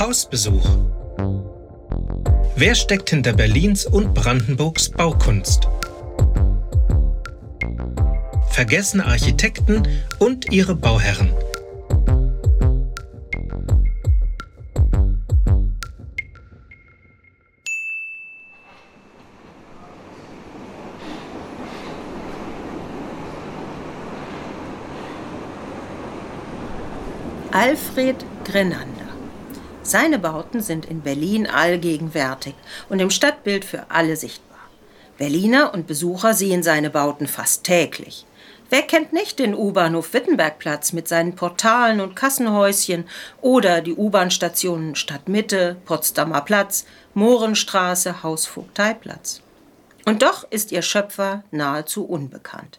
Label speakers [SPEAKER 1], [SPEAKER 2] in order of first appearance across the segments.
[SPEAKER 1] Hausbesuch. Wer steckt hinter Berlins und Brandenburgs Baukunst? Vergessene Architekten und ihre Bauherren.
[SPEAKER 2] Alfred Grenander. Seine Bauten sind in Berlin allgegenwärtig und im Stadtbild für alle sichtbar. Berliner und Besucher sehen seine Bauten fast täglich. Wer kennt nicht den U-Bahnhof Wittenbergplatz mit seinen Portalen und Kassenhäuschen oder die U-Bahn-Stationen Stadtmitte, Potsdamer Platz, Mohrenstraße, Hausvogteiplatz? Und doch ist ihr Schöpfer nahezu unbekannt.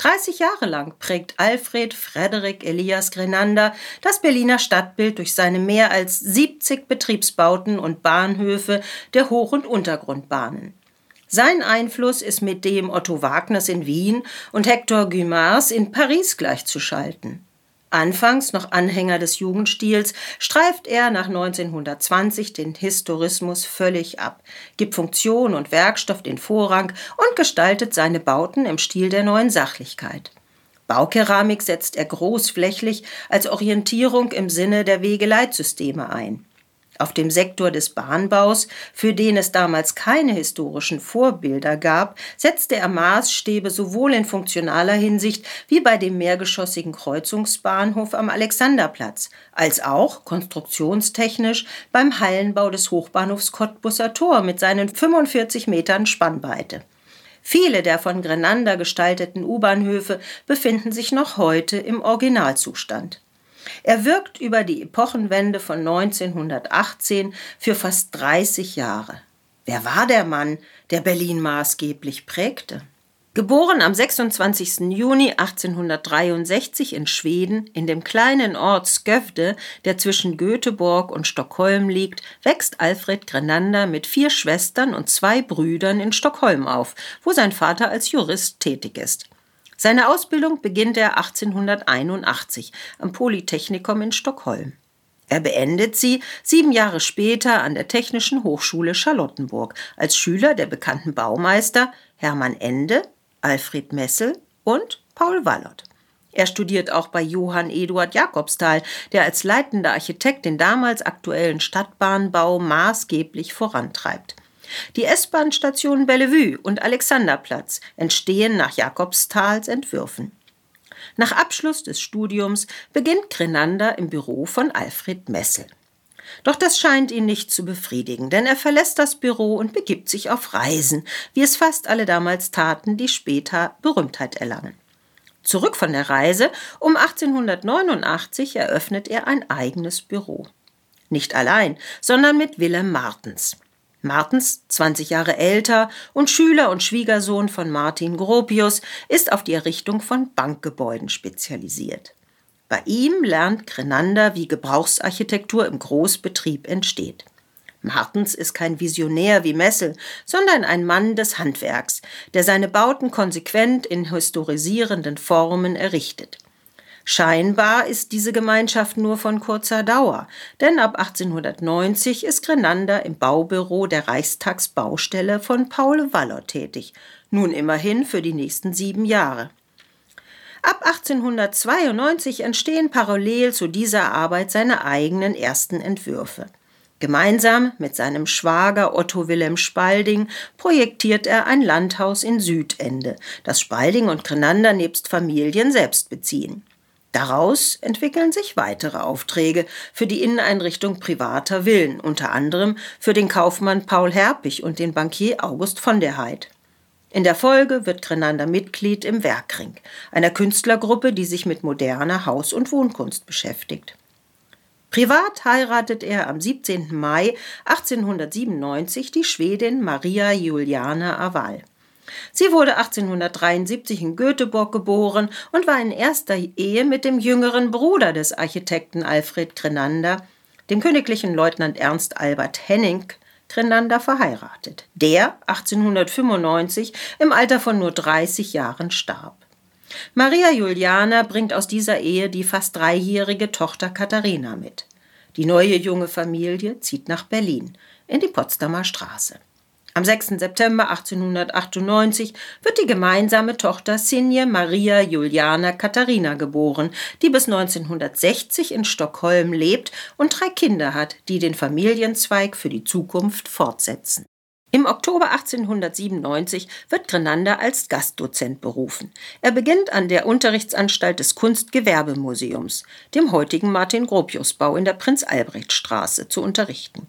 [SPEAKER 2] 30 Jahre lang prägt Alfred Frederik Elias Grenander das Berliner Stadtbild durch seine mehr als 70 Betriebsbauten und Bahnhöfe der Hoch- und Untergrundbahnen. Sein Einfluss ist mit dem Otto Wagners in Wien und Hector Guimars in Paris gleichzuschalten. Anfangs noch Anhänger des Jugendstils, streift er nach 1920 den Historismus völlig ab, gibt Funktion und Werkstoff den Vorrang und gestaltet seine Bauten im Stil der neuen Sachlichkeit. Baukeramik setzt er großflächig als Orientierung im Sinne der Wegeleitsysteme ein. Auf dem Sektor des Bahnbaus, für den es damals keine historischen Vorbilder gab, setzte er Maßstäbe sowohl in funktionaler Hinsicht wie bei dem mehrgeschossigen Kreuzungsbahnhof am Alexanderplatz, als auch konstruktionstechnisch beim Hallenbau des Hochbahnhofs Cottbusser Tor mit seinen 45 Metern Spannweite. Viele der von Grenander gestalteten U-Bahnhöfe befinden sich noch heute im Originalzustand. Er wirkt über die Epochenwende von 1918 für fast 30 Jahre. Wer war der Mann, der Berlin maßgeblich prägte? Geboren am 26. Juni 1863 in Schweden, in dem kleinen Ort Skövde, der zwischen Göteborg und Stockholm liegt, wächst Alfred Grenander mit vier Schwestern und zwei Brüdern in Stockholm auf, wo sein Vater als Jurist tätig ist. Seine Ausbildung beginnt er 1881 am Polytechnikum in Stockholm. Er beendet sie sieben Jahre später an der Technischen Hochschule Charlottenburg als Schüler der bekannten Baumeister Hermann Ende, Alfred Messel und Paul Wallert. Er studiert auch bei Johann Eduard Jakobsthal, der als leitender Architekt den damals aktuellen Stadtbahnbau maßgeblich vorantreibt. Die S-Bahn-Stationen Bellevue und Alexanderplatz entstehen nach Jakobsthals Entwürfen. Nach Abschluss des Studiums beginnt Grenander im Büro von Alfred Messel. Doch das scheint ihn nicht zu befriedigen, denn er verlässt das Büro und begibt sich auf Reisen, wie es fast alle damals taten, die später Berühmtheit erlangen. Zurück von der Reise um 1889 eröffnet er ein eigenes Büro. Nicht allein, sondern mit Willem Martens. Martens, 20 Jahre älter und Schüler und Schwiegersohn von Martin Gropius, ist auf die Errichtung von Bankgebäuden spezialisiert. Bei ihm lernt Grenander, wie Gebrauchsarchitektur im Großbetrieb entsteht. Martens ist kein Visionär wie Messel, sondern ein Mann des Handwerks, der seine Bauten konsequent in historisierenden Formen errichtet. Scheinbar ist diese Gemeinschaft nur von kurzer Dauer, denn ab 1890 ist Grenander im Baubüro der Reichstagsbaustelle von Paul Waller tätig, nun immerhin für die nächsten sieben Jahre. Ab 1892 entstehen parallel zu dieser Arbeit seine eigenen ersten Entwürfe. Gemeinsam mit seinem Schwager Otto Wilhelm Spalding projektiert er ein Landhaus in Südende, das Spalding und Grenander nebst Familien selbst beziehen. Daraus entwickeln sich weitere Aufträge für die Inneneinrichtung privater Villen, unter anderem für den Kaufmann Paul Herpich und den Bankier August von der Heydt. In der Folge wird Grenander Mitglied im Werkring, einer Künstlergruppe, die sich mit moderner Haus- und Wohnkunst beschäftigt. Privat heiratet er am 17. Mai 1897 die Schwedin Maria Juliana Aval. Sie wurde 1873 in Göteborg geboren und war in erster Ehe mit dem jüngeren Bruder des Architekten Alfred Grenander, dem königlichen Leutnant Ernst Albert Henning Grenander, verheiratet, der 1895 im Alter von nur 30 Jahren starb. Maria Juliana bringt aus dieser Ehe die fast dreijährige Tochter Katharina mit. Die neue junge Familie zieht nach Berlin, in die Potsdamer Straße. Am 6. September 1898 wird die gemeinsame Tochter Sinje Maria Juliana Katharina geboren, die bis 1960 in Stockholm lebt und drei Kinder hat, die den Familienzweig für die Zukunft fortsetzen. Im Oktober 1897 wird Grenander als Gastdozent berufen. Er beginnt an der Unterrichtsanstalt des Kunstgewerbemuseums, dem heutigen Martin-Gropius-Bau in der Prinz-Albrecht-Straße, zu unterrichten.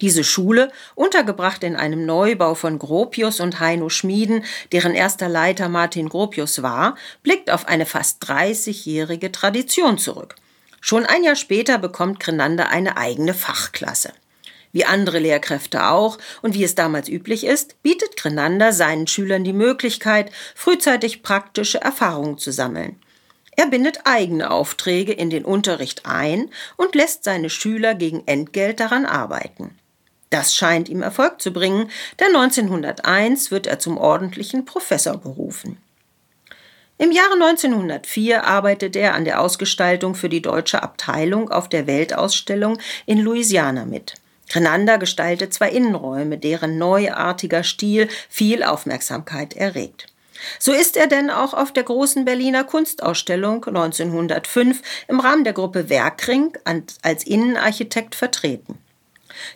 [SPEAKER 2] Diese Schule, untergebracht in einem Neubau von Gropius und Heino Schmieden, deren erster Leiter Martin Gropius war, blickt auf eine fast 30-jährige Tradition zurück. Schon ein Jahr später bekommt Grenander eine eigene Fachklasse. Wie andere Lehrkräfte auch und wie es damals üblich ist, bietet Grenander seinen Schülern die Möglichkeit, frühzeitig praktische Erfahrungen zu sammeln. Er bindet eigene Aufträge in den Unterricht ein und lässt seine Schüler gegen Entgelt daran arbeiten. Das scheint ihm Erfolg zu bringen, denn 1901 wird er zum ordentlichen Professor berufen. Im Jahre 1904 arbeitet er an der Ausgestaltung für die deutsche Abteilung auf der Weltausstellung in Louisiana mit. Grenander gestaltet zwei Innenräume, deren neuartiger Stil viel Aufmerksamkeit erregt. So ist er denn auch auf der großen Berliner Kunstausstellung 1905 im Rahmen der Gruppe Werkring als Innenarchitekt vertreten.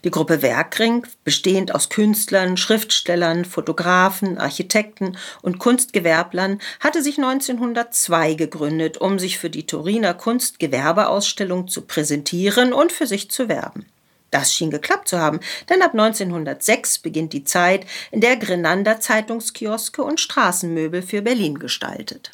[SPEAKER 2] Die Gruppe Werkring, bestehend aus Künstlern, Schriftstellern, Fotografen, Architekten und Kunstgewerblern, hatte sich 1902 gegründet, um sich für die Turiner Kunstgewerbeausstellung zu präsentieren und für sich zu werben. Das schien geklappt zu haben, denn ab 1906 beginnt die Zeit, in der Grenander Zeitungskioske und Straßenmöbel für Berlin gestaltet.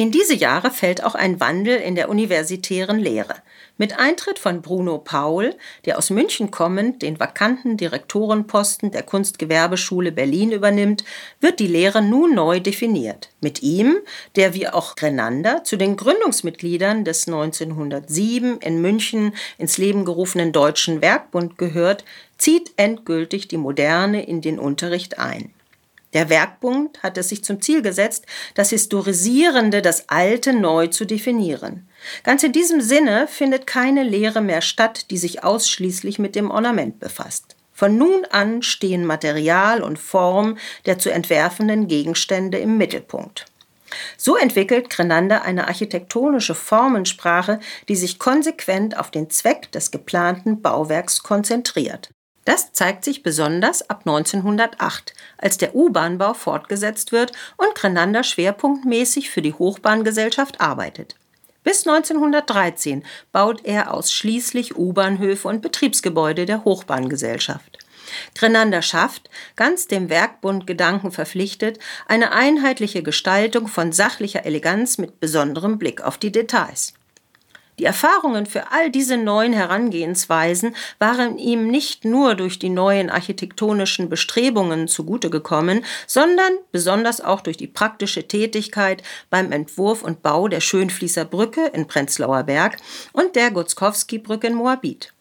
[SPEAKER 2] In diese Jahre fällt auch ein Wandel in der universitären Lehre. Mit Eintritt von Bruno Paul, der aus München kommend den vakanten Direktorenposten der Kunstgewerbeschule Berlin übernimmt, wird die Lehre nun neu definiert. Mit ihm, der wie auch Grenander zu den Gründungsmitgliedern des 1907 in München ins Leben gerufenen Deutschen Werkbund gehört, zieht endgültig die Moderne in den Unterricht ein. Der Werkbund hat es sich zum Ziel gesetzt, das Historisierende, das Alte neu zu definieren. Ganz in diesem Sinne findet keine Lehre mehr statt, die sich ausschließlich mit dem Ornament befasst. Von nun an stehen Material und Form der zu entwerfenden Gegenstände im Mittelpunkt. So entwickelt Grenander eine architektonische Formensprache, die sich konsequent auf den Zweck des geplanten Bauwerks konzentriert. Das zeigt sich besonders ab 1908, als der U-Bahnbau fortgesetzt wird und Grenander schwerpunktmäßig für die Hochbahngesellschaft arbeitet. Bis 1913 baut er ausschließlich U-Bahnhöfe und Betriebsgebäude der Hochbahngesellschaft. Grenander schafft, ganz dem Werkbund-Gedanken verpflichtet, eine einheitliche Gestaltung von sachlicher Eleganz mit besonderem Blick auf die Details. Die Erfahrungen für all diese neuen Herangehensweisen waren ihm nicht nur durch die neuen architektonischen Bestrebungen zugute gekommen, sondern besonders auch durch die praktische Tätigkeit beim Entwurf und Bau der Schönfließer Brücke in Prenzlauer Berg und der Gutzkowski-Brücke in Moabit.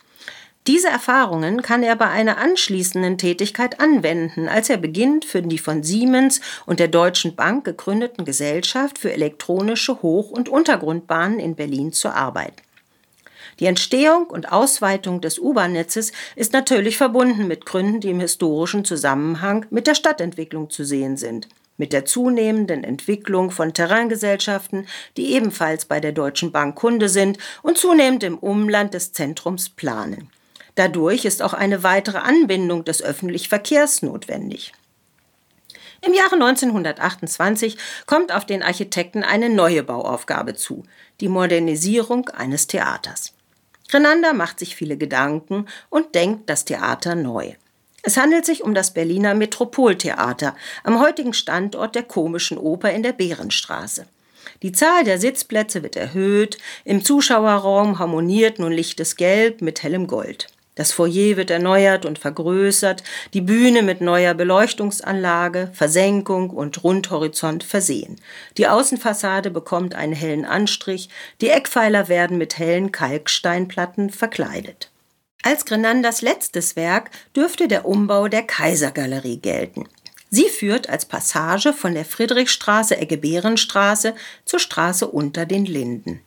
[SPEAKER 2] Diese Erfahrungen kann er bei einer anschließenden Tätigkeit anwenden, als er beginnt, für die von Siemens und der Deutschen Bank gegründeten Gesellschaft für elektronische Hoch- und Untergrundbahnen in Berlin zu arbeiten. Die Entstehung und Ausweitung des U-Bahn-Netzes ist natürlich verbunden mit Gründen, die im historischen Zusammenhang mit der Stadtentwicklung zu sehen sind mit der zunehmenden Entwicklung von Terraingesellschaften, die ebenfalls bei der Deutschen Bank Kunde sind und zunehmend im Umland des Zentrums planen. Dadurch ist auch eine weitere Anbindung des öffentlichen Verkehrs notwendig. Im Jahre 1928 kommt auf den Architekten eine neue Bauaufgabe zu, die Modernisierung eines Theaters. Grenander macht sich viele Gedanken und denkt das Theater neu. Es handelt sich um das Berliner Metropoltheater am heutigen Standort der komischen Oper in der Bärenstraße. Die Zahl der Sitzplätze wird erhöht, im Zuschauerraum harmoniert nun lichtes Gelb mit hellem Gold. Das Foyer wird erneuert und vergrößert, die Bühne mit neuer Beleuchtungsanlage, Versenkung und Rundhorizont versehen. Die Außenfassade bekommt einen hellen Anstrich, die Eckpfeiler werden mit hellen Kalksteinplatten verkleidet. Als Grenanders letztes Werk dürfte der Umbau der Kaisergalerie gelten. Sie führt als Passage von der Friedrichstraße Ecke Bärenstraße zur Straße unter den Linden.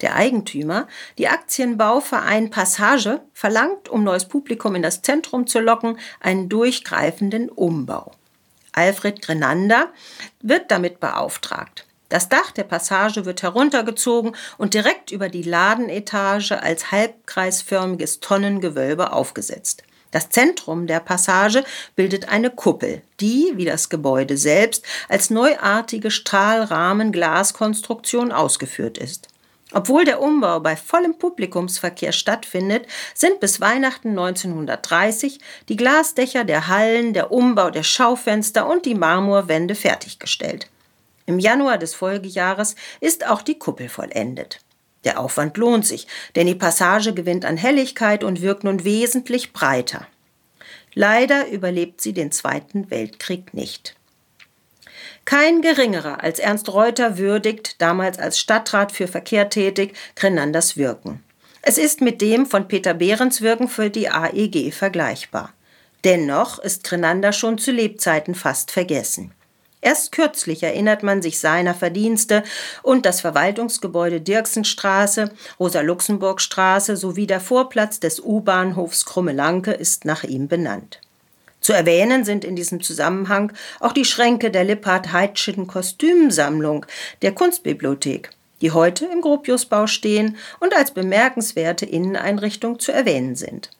[SPEAKER 2] Der Eigentümer, die Aktienbauverein Passage, verlangt, um neues Publikum in das Zentrum zu locken, einen durchgreifenden Umbau. Alfred Grenander wird damit beauftragt. Das Dach der Passage wird heruntergezogen und direkt über die Ladenetage als halbkreisförmiges Tonnengewölbe aufgesetzt. Das Zentrum der Passage bildet eine Kuppel, die, wie das Gebäude selbst, als neuartige Strahlrahmen-Glaskonstruktion ausgeführt ist. Obwohl der Umbau bei vollem Publikumsverkehr stattfindet, sind bis Weihnachten 1930 die Glasdächer der Hallen, der Umbau der Schaufenster und die Marmorwände fertiggestellt. Im Januar des Folgejahres ist auch die Kuppel vollendet. Der Aufwand lohnt sich, denn die Passage gewinnt an Helligkeit und wirkt nun wesentlich breiter. Leider überlebt sie den Zweiten Weltkrieg nicht. Kein geringerer als Ernst Reuter würdigt, damals als Stadtrat für Verkehr tätig, Grenanders Wirken. Es ist mit dem von Peter Behrens Wirken für die AEG vergleichbar. Dennoch ist Grenander schon zu Lebzeiten fast vergessen. Erst kürzlich erinnert man sich seiner Verdienste und das Verwaltungsgebäude Dirksenstraße, Rosa-Luxemburg-Straße sowie der Vorplatz des U-Bahnhofs Krummelanke ist nach ihm benannt. Zu erwähnen sind in diesem Zusammenhang auch die Schränke der Lippard-Heitschen Kostümsammlung der Kunstbibliothek, die heute im Gropiusbau stehen und als bemerkenswerte Inneneinrichtung zu erwähnen sind.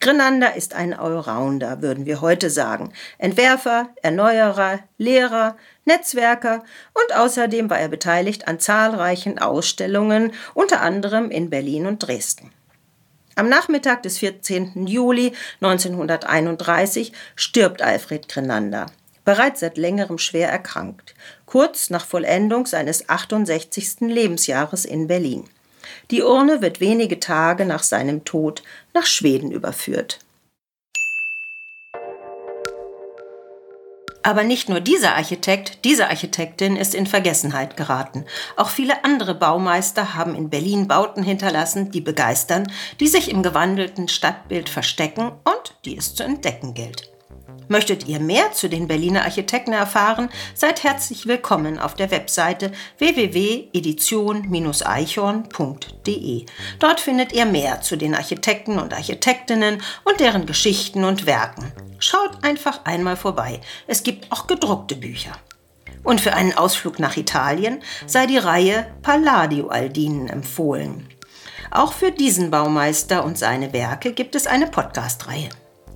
[SPEAKER 2] Grenander ist ein Allrounder, würden wir heute sagen. Entwerfer, Erneuerer, Lehrer, Netzwerker und außerdem war er beteiligt an zahlreichen Ausstellungen, unter anderem in Berlin und Dresden. Am Nachmittag des 14. Juli 1931 stirbt Alfred Grenander, bereits seit längerem schwer erkrankt, kurz nach Vollendung seines 68. Lebensjahres in Berlin. Die Urne wird wenige Tage nach seinem Tod nach Schweden überführt. Aber nicht nur dieser Architekt, diese Architektin ist in Vergessenheit geraten. Auch viele andere Baumeister haben in Berlin Bauten hinterlassen, die begeistern, die sich im gewandelten Stadtbild verstecken und die es zu entdecken gilt. Möchtet ihr mehr zu den Berliner Architekten erfahren? Seid herzlich willkommen auf der Webseite www.edition-eichhorn.de. Dort findet ihr mehr zu den Architekten und Architektinnen und deren Geschichten und Werken. Schaut einfach einmal vorbei. Es gibt auch gedruckte Bücher. Und für einen Ausflug nach Italien sei die Reihe Palladio Aldinen empfohlen. Auch für diesen Baumeister und seine Werke gibt es eine Podcast-Reihe.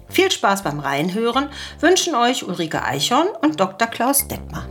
[SPEAKER 2] Viel Spaß beim Reinhören wünschen euch Ulrike Eichhorn und Dr. Klaus Detmer.